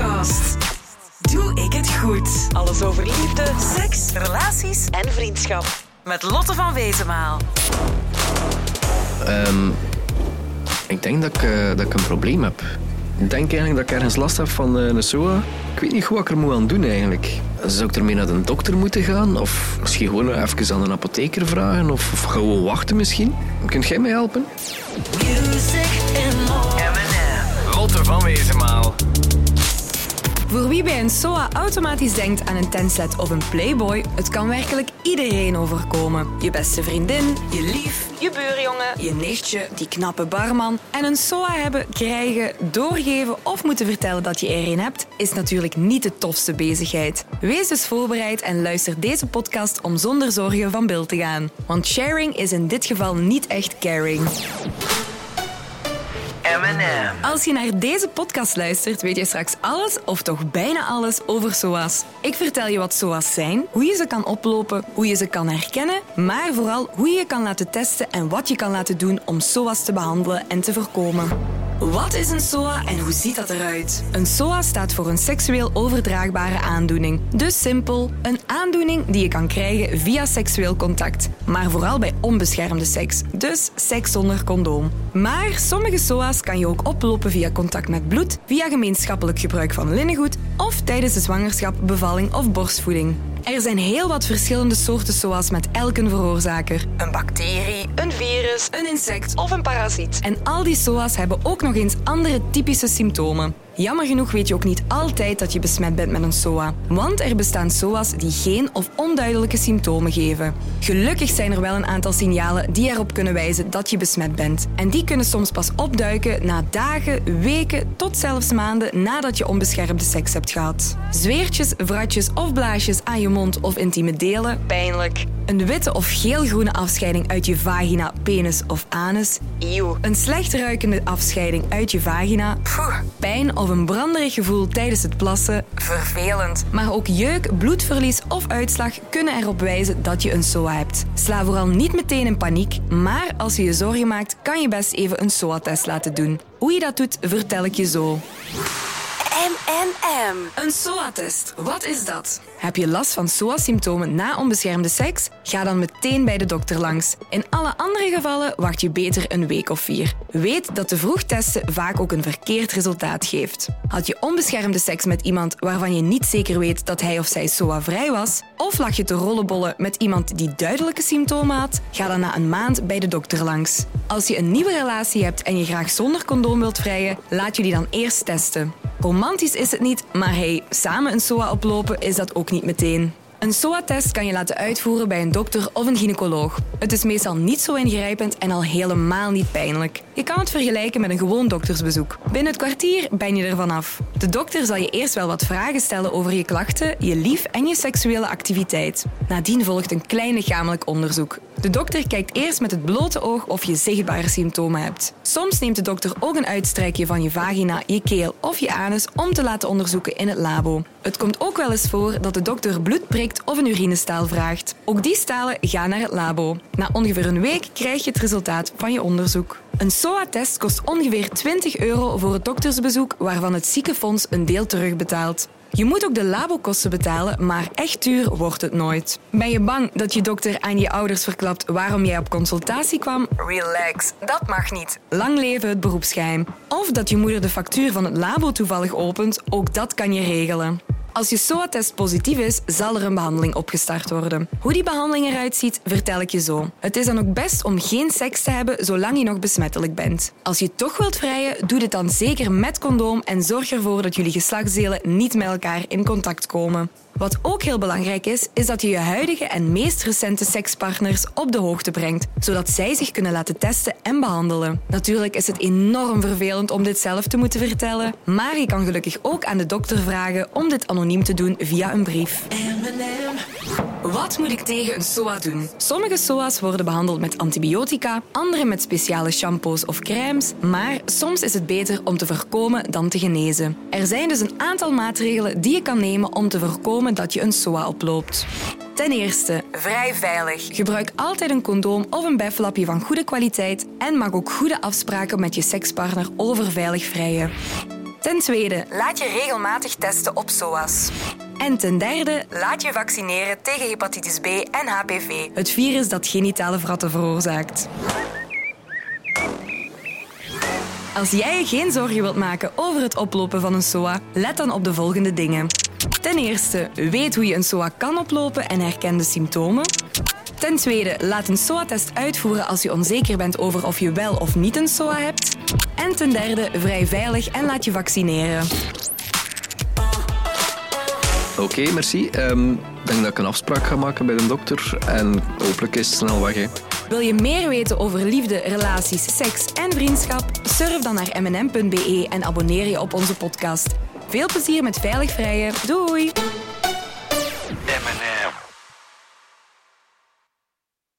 podcast. Doe ik het goed? Alles over liefde, seks, relaties en vriendschap. Met Lotte van Wezenmaal. Ehm, ik denk dat ik, eh, dat ik een probleem heb. Ik denk eigenlijk dat ik ergens last heb van eh, een SOA. Ik weet niet goed wat ik er moet aan doen eigenlijk. Zou ik ermee naar de dokter moeten gaan? Of misschien gewoon even aan een apotheker vragen? Of, of gewoon wachten misschien? Kunt jij mij helpen? Music and. M&M. Lotte van Wezenmaal. Voor wie bij een SOA automatisch denkt aan een tenslet of een playboy, het kan werkelijk iedereen overkomen. Je beste vriendin, je lief, je buurjongen, je nichtje, die knappe barman. En een SOA hebben, krijgen, doorgeven of moeten vertellen dat je er een hebt, is natuurlijk niet de tofste bezigheid. Wees dus voorbereid en luister deze podcast om zonder zorgen van beeld te gaan. Want sharing is in dit geval niet echt caring. Als je naar deze podcast luistert, weet je straks alles of toch bijna alles over SOA's. Ik vertel je wat SOA's zijn, hoe je ze kan oplopen, hoe je ze kan herkennen, maar vooral hoe je je kan laten testen en wat je kan laten doen om SOA's te behandelen en te voorkomen. Wat is een SOA en hoe ziet dat eruit? Een SOA staat voor een seksueel overdraagbare aandoening. Dus simpel, een aandoening die je kan krijgen via seksueel contact. Maar vooral bij onbeschermde seks, dus seks zonder condoom. Maar sommige SOA's kan je ook oplopen via contact met bloed, via gemeenschappelijk gebruik van linnengoed of tijdens de zwangerschap, bevalling of borstvoeding. Er zijn heel wat verschillende soorten SOA's met elk een veroorzaker. Een bacterie, een insect of een parasiet. En al die SOA's hebben ook nog eens andere typische symptomen. Jammer genoeg weet je ook niet altijd dat je besmet bent met een SOA. Want er bestaan SOA's die geen of onduidelijke symptomen geven. Gelukkig zijn er wel een aantal signalen die erop kunnen wijzen dat je besmet bent. En die kunnen soms pas opduiken na dagen, weken tot zelfs maanden nadat je onbeschermde seks hebt gehad. Zweertjes, vratjes of blaasjes aan je mond of intieme delen, pijnlijk. Een witte of geelgroene afscheiding uit je vagina, penis of anus. Eeuw. Een slecht ruikende afscheiding uit je vagina. Pijn of een branderig gevoel tijdens het plassen. Vervelend. Maar ook jeuk, bloedverlies of uitslag kunnen erop wijzen dat je een SOA hebt. Sla vooral niet meteen in paniek, maar als je je zorgen maakt, kan je best even een SOA-test laten doen. Hoe je dat doet, vertel ik je zo. M&M. Een SOA-test, wat is dat? Heb je last van SOA-symptomen na onbeschermde seks? Ga dan meteen bij de dokter langs. In alle andere gevallen wacht je beter een week of vier. Weet dat te vroeg testen vaak ook een verkeerd resultaat geeft. Had je onbeschermde seks met iemand waarvan je niet zeker weet dat hij of zij SOA-vrij was? Of lag je te rollenbollen met iemand die duidelijke symptomen had? Ga dan na een maand bij de dokter langs. Als je een nieuwe relatie hebt en je graag zonder condoom wilt vrijen, laat je die dan eerst testen. Romantisch is het niet, maar hey, samen een SOA oplopen is dat ook niet meteen. Een SOA-test kan je laten uitvoeren bij een dokter of een gynaecoloog. Het is meestal niet zo ingrijpend en al helemaal niet pijnlijk. Je kan het vergelijken met een gewoon doktersbezoek. Binnen het kwartier ben je ervan af. De dokter zal je eerst wel wat vragen stellen over je klachten, je lief en je seksuele activiteit. Nadien volgt een klein lichamelijk onderzoek. De dokter kijkt eerst met het blote oog of je zichtbare symptomen hebt. Soms neemt de dokter ook een uitstrijkje van je vagina, je keel of je anus om te laten onderzoeken in het labo. Het komt ook wel eens voor dat de dokter bloed prikt of een urinestaal vraagt. Ook die stalen gaan naar het labo. Na ongeveer een week krijg je het resultaat van je onderzoek. Een SOA-test kost ongeveer 20 euro voor het doktersbezoek, waarvan het ziekenfonds een deel terugbetaalt. Je moet ook de labokosten betalen, maar echt duur wordt het nooit. Ben je bang dat je dokter aan je ouders verklapt waarom jij op consultatie kwam? Relax, dat mag niet. Lang leven het beroepsgeheim. Of dat je moeder de factuur van het labo toevallig opent, ook dat kan je regelen. Als je SOA-test positief is, zal er een behandeling opgestart worden. Hoe die behandeling eruit ziet, vertel ik je zo. Het is dan ook best om geen seks te hebben zolang je nog besmettelijk bent. Als je toch wilt vrijen, doe dit dan zeker met condoom en zorg ervoor dat jullie geslachtsdelen niet met elkaar in contact komen. Wat ook heel belangrijk is, is dat je je huidige en meest recente sekspartners op de hoogte brengt, zodat zij zich kunnen laten testen en behandelen. Natuurlijk is het enorm vervelend om dit zelf te moeten vertellen, maar je kan gelukkig ook aan de dokter vragen om dit anoniem te doen via een brief. Wat moet ik tegen een SOA doen? Sommige SOA's worden behandeld met antibiotica, andere met speciale shampoos of crèmes, maar soms is het beter om te voorkomen dan te genezen. Er zijn dus een aantal maatregelen die je kan nemen om te voorkomen dat je een SOA oploopt. Ten eerste, vrij veilig. Gebruik altijd een condoom of een beflapje van goede kwaliteit en maak ook goede afspraken met je sekspartner over veilig vrijen. Ten tweede, laat je regelmatig testen op SOAS. En ten derde, laat je vaccineren tegen hepatitis B en HPV, het virus dat genitale vratten veroorzaakt. Als jij je geen zorgen wilt maken over het oplopen van een SOA, let dan op de volgende dingen. Ten eerste, weet hoe je een SOA kan oplopen en herken de symptomen. Ten tweede, laat een SOA-test uitvoeren als je onzeker bent over of je wel of niet een SOA hebt. En ten derde, vrij veilig en laat je vaccineren. Oké, merci. Ehm, Ik denk dat ik een afspraak ga maken bij de dokter en hopelijk is het snel weg. Hè. Wil je meer weten over liefde, relaties, seks en vriendschap? Surf dan naar mnm.be en abonneer je op onze podcast. Veel plezier met veilig vrijen. Doei!